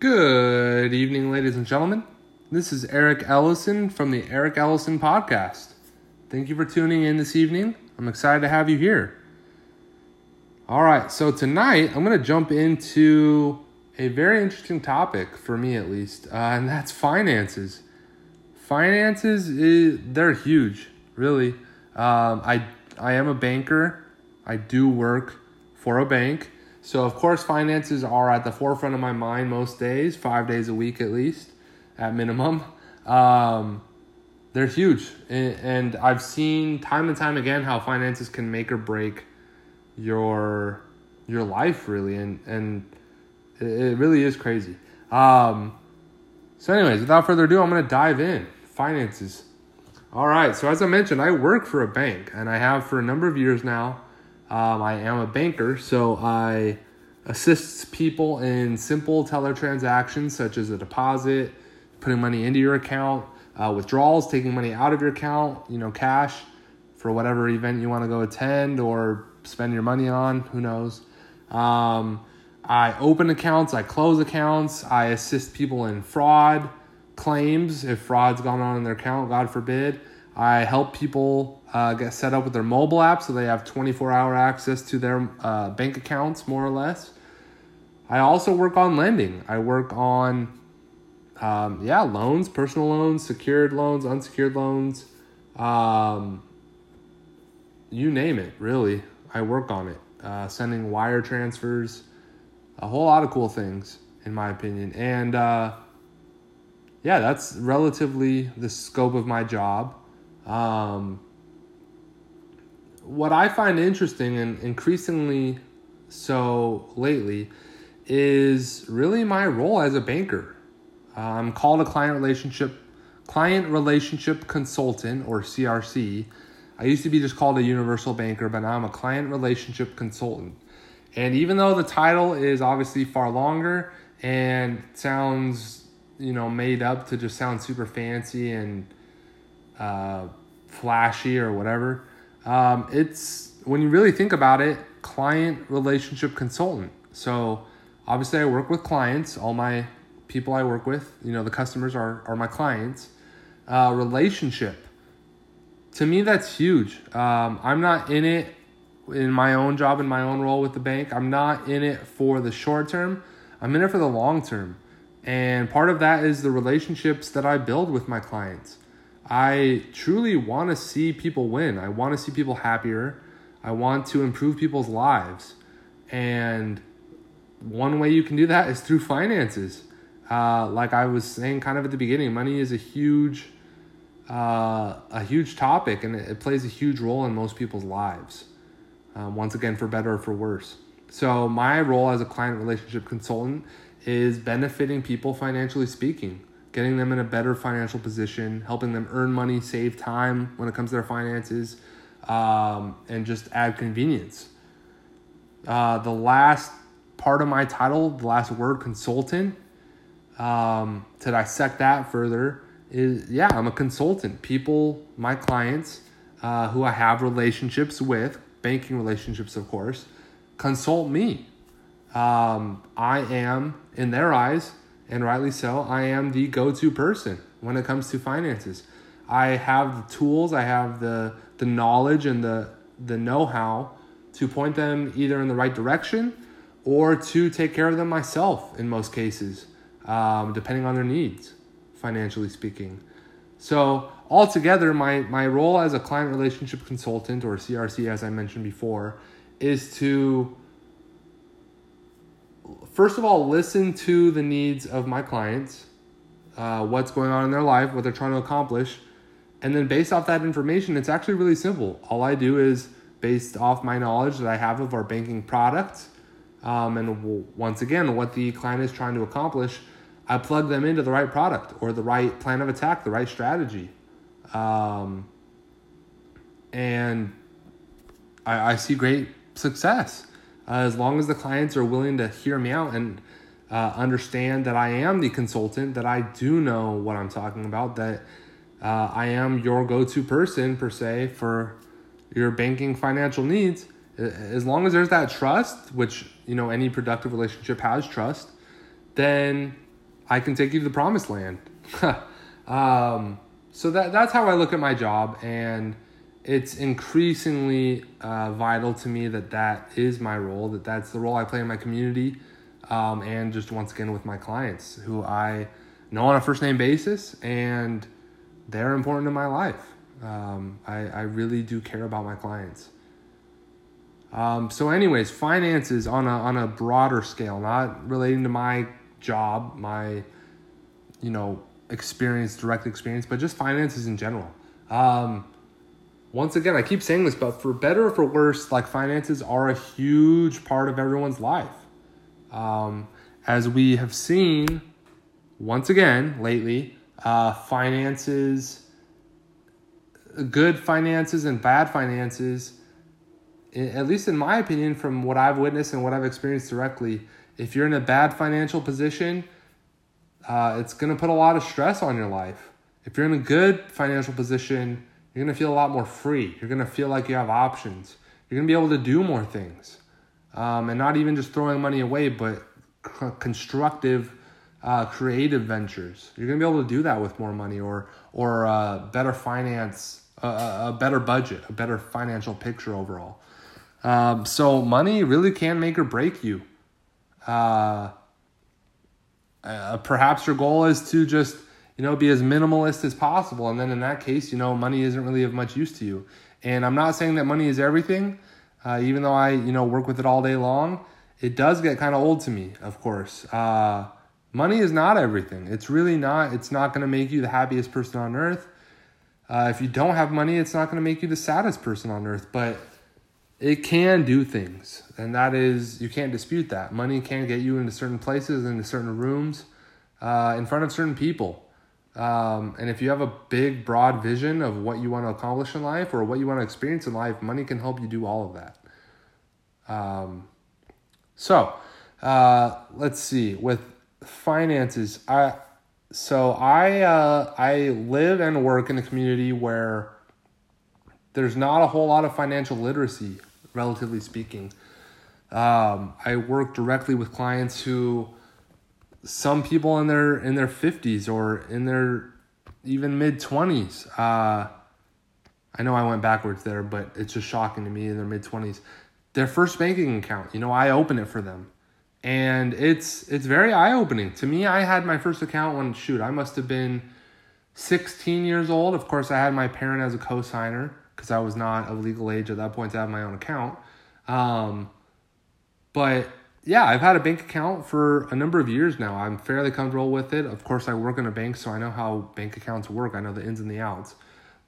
Good evening, ladies and gentlemen. This is Eric Ellison from the Eric Ellison Podcast. Thank you for tuning in this evening. I'm excited to have you here. All right, so tonight I'm going to jump into a very interesting topic for me, at least, uh, and that's finances. Finances, is, they're huge, really. Um, I I am a banker. I do work for a bank. So, of course, finances are at the forefront of my mind most days, five days a week at least, at minimum. Um, they're huge. And I've seen time and time again how finances can make or break your your life really. And and it really is crazy. Um so anyways without further ado i'm gonna dive in. Finances. All right so as i mentioned i work for a bank and i have for a number of years now um, I am a banker, so I assist people in simple teller transactions such as a deposit, putting money into your account, uh, withdrawals, taking money out of your account, you know, cash for whatever event you want to go attend or spend your money on, who knows. Um, I open accounts, I close accounts, I assist people in fraud claims if fraud's gone on in their account, God forbid. I help people uh, get set up with their mobile app so they have 24 hour access to their uh, bank accounts, more or less. I also work on lending. I work on, um, yeah, loans, personal loans, secured loans, unsecured loans, um, you name it, really. I work on it. Uh, sending wire transfers, a whole lot of cool things, in my opinion. And uh, yeah, that's relatively the scope of my job. Um, what I find interesting and increasingly so lately is really my role as a banker. I'm called a client relationship client relationship consultant or CRC. I used to be just called a universal banker, but now I'm a client relationship consultant. And even though the title is obviously far longer and sounds, you know, made up to just sound super fancy and uh, flashy or whatever. Um, it's when you really think about it, client relationship consultant. So obviously, I work with clients. All my people I work with, you know, the customers are are my clients. Uh, relationship. To me, that's huge. Um, I'm not in it in my own job, in my own role with the bank. I'm not in it for the short term. I'm in it for the long term. And part of that is the relationships that I build with my clients. I truly want to see people win. I want to see people happier. I want to improve people's lives. And one way you can do that is through finances. Uh, like I was saying kind of at the beginning, money is a huge uh, a huge topic and it, plays a huge role in most people's lives. Um, once again, for better or for worse. So, my role as a client relationship consultant is benefiting people financially speaking getting them in a better financial position, helping them earn money, save time when it comes to their finances, um, and just add convenience. Uh, the last part of my title, the last word, consultant, um, to dissect that further, is yeah, I'm a consultant. People, my clients, uh, who I have relationships with, banking relationships, of course, consult me. Um, I am, in their eyes, and rightly so, I am the go to person when it comes to finances. I have the tools, I have the, the knowledge and the, the know how to point them either in the right direction or to take care of them myself in most cases, um, depending on their needs, financially speaking. So, altogether, my, my role as a client relationship consultant or CRC, as I mentioned before, is to first of all, listen to the needs of my clients, uh, what's going on in their life, what they're trying to accomplish. And then based off that information, it's actually really simple. All I do is based off my knowledge that I have of our banking product, um, and once again, what the client is trying to accomplish, I plug them into the right product or the right plan of attack, the right strategy. Um, and I, I see great success uh, as long as the clients are willing to hear me out and uh, understand that I am the consultant, that I do know what I'm talking about, that uh, I am your go to person, per se, for your banking financial needs. As long as there's that trust, which you know any productive relationship has trust, then I can take you to the promised land. um, so that that's how I look at my job, and it's increasingly uh, vital to me that that is my role, that that's the role I play in my community, um, and just once again with my clients who I know on a first name basis, and they're important in my life. Um, I, I really do care about my clients. Um, so, anyways, finances on a on a broader scale, not relating to my job, my you know experience, direct experience, but just finances in general. Um, once again, I keep saying this, but for better or for worse, like finances are a huge part of everyone's life. Um, as we have seen once again lately, uh, finances, good finances and bad finances, at least in my opinion, from what I've witnessed and what I've experienced directly, if you're in a bad financial position, uh, it's going to put a lot of stress on your life. If you're in a good financial position, you're going to feel a lot more free. You're going to feel like you have options. You're going to be able to do more things. Um, and not even just throwing money away, but c- constructive, uh, creative ventures. You're going to be able to do that with more money or, or uh, better finance, uh, a better budget, a better financial picture overall. Um, so money really can make or break you. Uh, uh, perhaps your goal is to just you know be as minimalist as possible, and then in that case, you know, money isn't really of much use to you. And I'm not saying that money is everything, uh, even though I you know work with it all day long. It does get kind of old to me, of course. Uh, money is not everything. It's really not. It's not going to make you the happiest person on earth. Uh, if you don't have money, it's not going to make you the saddest person on earth. But it can do things and that is you can't dispute that money can get you into certain places into certain rooms uh, in front of certain people um, and if you have a big broad vision of what you want to accomplish in life or what you want to experience in life money can help you do all of that um, so uh, let's see with finances i so i uh, i live and work in a community where there's not a whole lot of financial literacy relatively speaking. Um, I work directly with clients who, some people in their in their fifties or in their even mid twenties. Uh, I know I went backwards there, but it's just shocking to me in their mid twenties. Their first banking account, you know, I open it for them, and it's it's very eye opening to me. I had my first account when shoot, I must have been 16 years old. Of course, I had my parent as a co-signer because I was not of legal age at that point to have my own account. Um, but yeah, I've had a bank account for a number of years now. I'm fairly comfortable with it. Of course, I work in a bank, so I know how bank accounts work. I know the ins and the outs.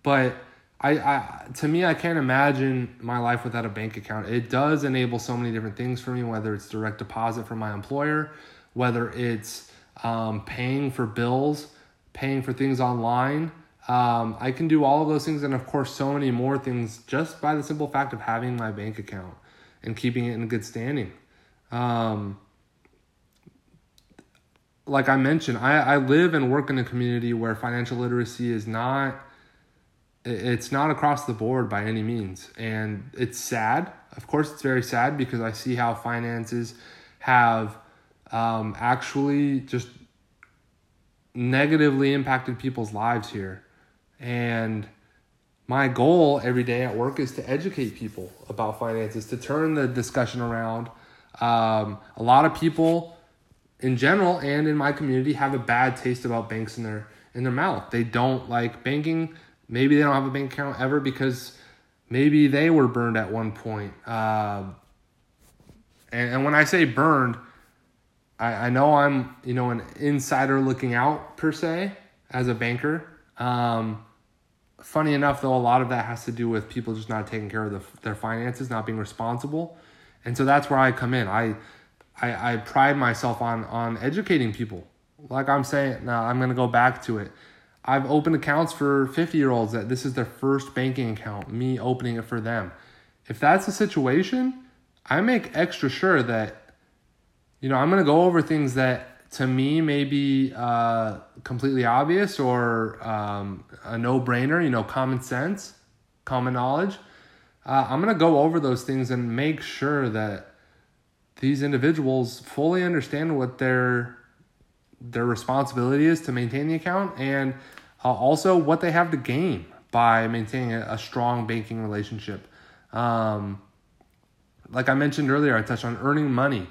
But I, I to me, I can't imagine my life without a bank account. It does enable so many different things for me, whether it's direct deposit from my employer, whether it's um, paying for bills, paying for things online. Um, I can do all of those things, and of course, so many more things just by the simple fact of having my bank account and keeping it in good standing. Um, like I mentioned, I, I live and work in a community where financial literacy is not it's not across the board by any means and it's sad of course it's very sad because i see how finances have um, actually just negatively impacted people's lives here and my goal every day at work is to educate people about finances, to turn the discussion around. Um, a lot of people in general and in my community have a bad taste about banks in their in their mouth. They don't like banking. Maybe they don't have a bank account ever because maybe they were burned at one point. Uh, and, and when I say burned, I, I know I'm you know an insider looking out per se as a banker. Um, funny enough, though, a lot of that has to do with people just not taking care of the, their finances, not being responsible, and so that's where I come in. I, I, I pride myself on on educating people. Like I'm saying, now I'm gonna go back to it. I've opened accounts for 50 year olds that this is their first banking account, me opening it for them. If that's the situation, I make extra sure that, you know, I'm gonna go over things that to me may be uh, completely obvious or um, a no brainer, you know, common sense, common knowledge. Uh, I'm going to go over those things and make sure that these individuals fully understand what they're their responsibility is to maintain the account and uh, also what they have to gain by maintaining a, a strong banking relationship. Um, like I mentioned earlier, I touched on earning money.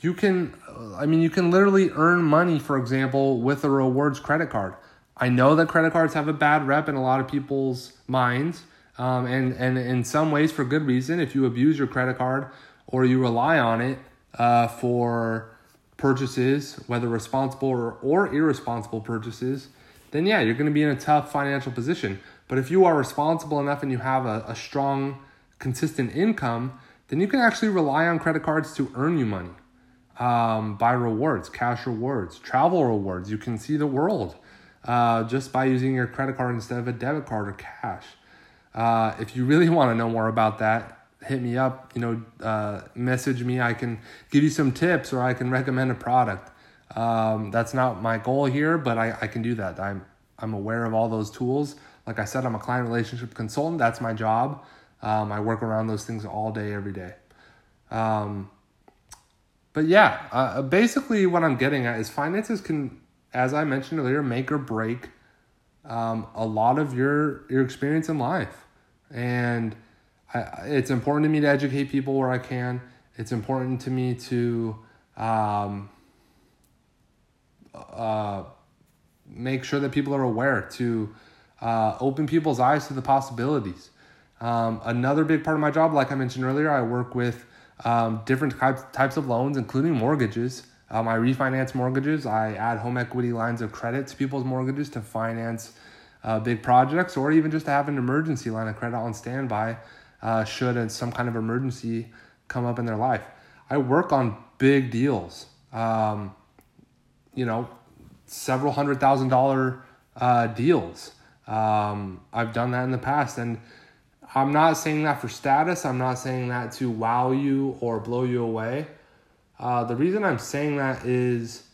You can, I mean, you can literally earn money, for example, with a rewards credit card. I know that credit cards have a bad rep in a lot of people's minds, um, and and in some ways for good reason. If you abuse your credit card or you rely on it uh, for purchases, whether responsible or, or irresponsible purchases, then yeah, you're going to be in a tough financial position. But if you are responsible enough and you have a, a strong, consistent income, then you can actually rely on credit cards to earn you money. Um, buy rewards, cash rewards, travel rewards. You can see the world uh, just by using your credit card instead of a debit card or cash. Uh, if you really want to know more about that, hit me up. You know, uh, message me. I can give you some tips or I can recommend a product. Um, that's not my goal here, but I, I can do that. I'm I'm aware of all those tools. Like I said, I'm a client relationship consultant. That's my job. Um, I work around those things all day, every day. Um, but yeah, uh, basically, what I'm getting at is finances can, as I mentioned earlier, make or break um, a lot of your your experience in life, and I, it's important to me to educate people where I can. It's important to me to um, uh, make sure that people are aware to uh, open people's eyes to the possibilities. Um, another big part of my job, like I mentioned earlier, I work with um, different types types of loans, including mortgages. Um, I refinance mortgages. I add home equity lines of credit to people's mortgages to finance uh, big projects, or even just to have an emergency line of credit on standby uh, should some kind of emergency come up in their life. I work on big deals. Um, you know, several hundred thousand dollar uh, deals. Um, I've done that in the past, and I'm not saying that for status. I'm not saying that to wow you or blow you away. Uh, the reason I'm saying that is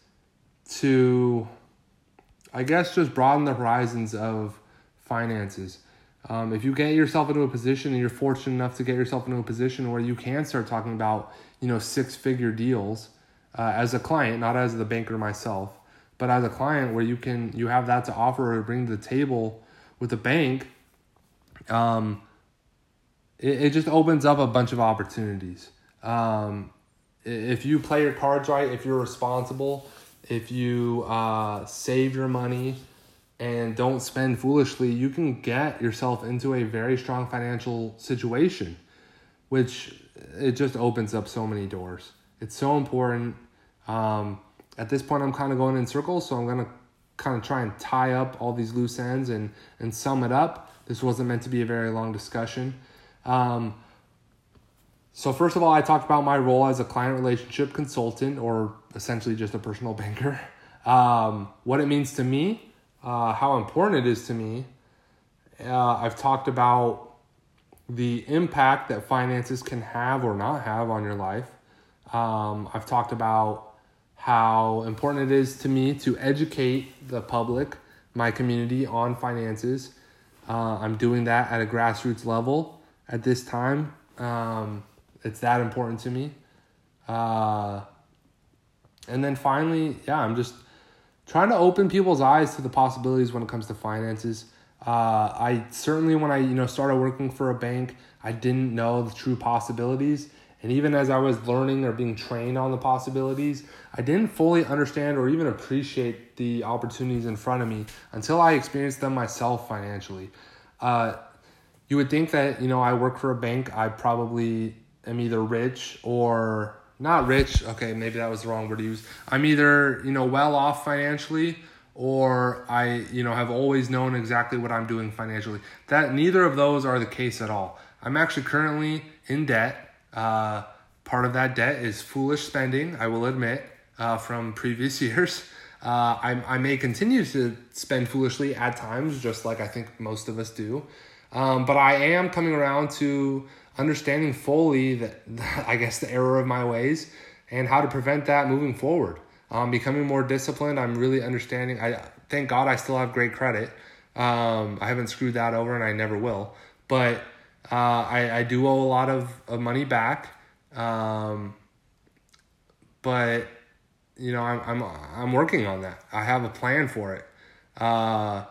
to, I guess, just broaden the horizons of finances. Um, if you get yourself into a position and you're fortunate enough to get yourself into a position where you can start talking about, you know, six figure deals uh, as a client, not as the banker myself, but as a client where you can you have that to offer or bring to the table with the bank, um, it, it just opens up a bunch of opportunities. Um, if you play your cards right, if you're responsible, if you uh, save your money and don't spend foolishly, you can get yourself into a very strong financial situation, which it just opens up so many doors. It's so important. Um, at this point, I'm kind of going in circles, so I'm going to kind of try and tie up all these loose ends and, and sum it up. This wasn't meant to be a very long discussion. Um, so, first of all, I talked about my role as a client relationship consultant, or essentially just a personal banker, um, what it means to me, uh, how important it is to me. Uh, I've talked about the impact that finances can have or not have on your life. Um, I've talked about how important it is to me to educate the public, my community, on finances. Uh, I'm doing that at a grassroots level at this time. Um, it's that important to me. Uh, and then finally, yeah, I'm just trying to open people's eyes to the possibilities when it comes to finances. Uh, I certainly, when I you know started working for a bank, I didn't know the true possibilities, and even as I was learning or being trained on the possibilities, I didn't fully understand or even appreciate the opportunities in front of me until I experienced them myself financially. Uh, you would think that, you know, I work for a bank, I probably am either rich or not rich. Okay, maybe that was the wrong word to use. I'm either, you know, well off financially or I, you know, have always known exactly what I'm doing financially. That neither of those are the case at all. I'm actually currently in debt uh, part of that debt is foolish spending, I will admit, uh, from previous years. Uh, I, I may continue to spend foolishly at times, just like I think most of us do. Um, but I am coming around to understanding fully that, I guess, the error of my ways and how to prevent that moving forward. Um, becoming more disciplined, I'm really understanding. I thank God I still have great credit. Um, I haven't screwed that over, and I never will. But uh, I, I do owe a lot of, of money back. Um, but you know, I'm I'm I'm working on that. I have a plan for it. Uh,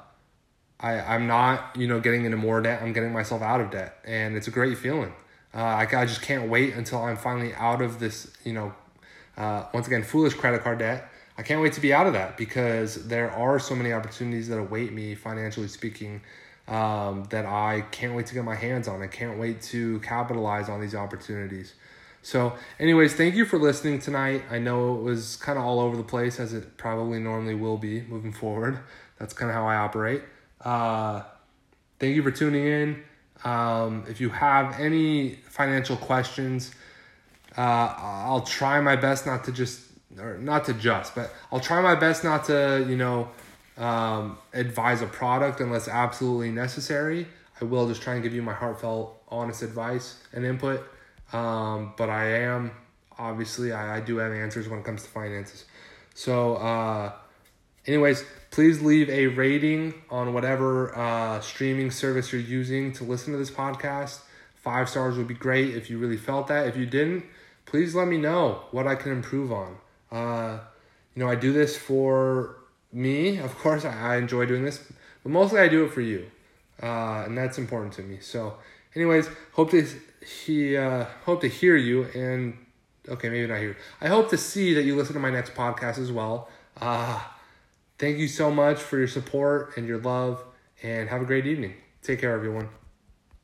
I I'm not you know getting into more debt. I'm getting myself out of debt, and it's a great feeling. Uh, I I just can't wait until I'm finally out of this. You know, uh, once again, foolish credit card debt. I can't wait to be out of that because there are so many opportunities that await me financially speaking um, that I can't wait to get my hands on. I can't wait to capitalize on these opportunities. So, anyways, thank you for listening tonight. I know it was kind of all over the place as it probably normally will be moving forward. That's kind of how I operate. Uh, thank you for tuning in. Um, if you have any financial questions, uh, I'll try my best not to just, or not to just, but I'll try my best not to, you know, um, advise a product unless absolutely necessary. I will just try and give you my heartfelt, honest advice and input. Um, but I am obviously I, I do have answers when it comes to finances. So, uh, anyways, please leave a rating on whatever uh, streaming service you're using to listen to this podcast. Five stars would be great if you really felt that. If you didn't, please let me know what I can improve on. Uh, you know, I do this for me, of course. I, I enjoy doing this, but mostly I do it for you, uh, and that's important to me. So, anyways, hope to he uh, hope to hear you and okay maybe not hear i hope to see that you listen to my next podcast as well uh, thank you so much for your support and your love and have a great evening. Take care everyone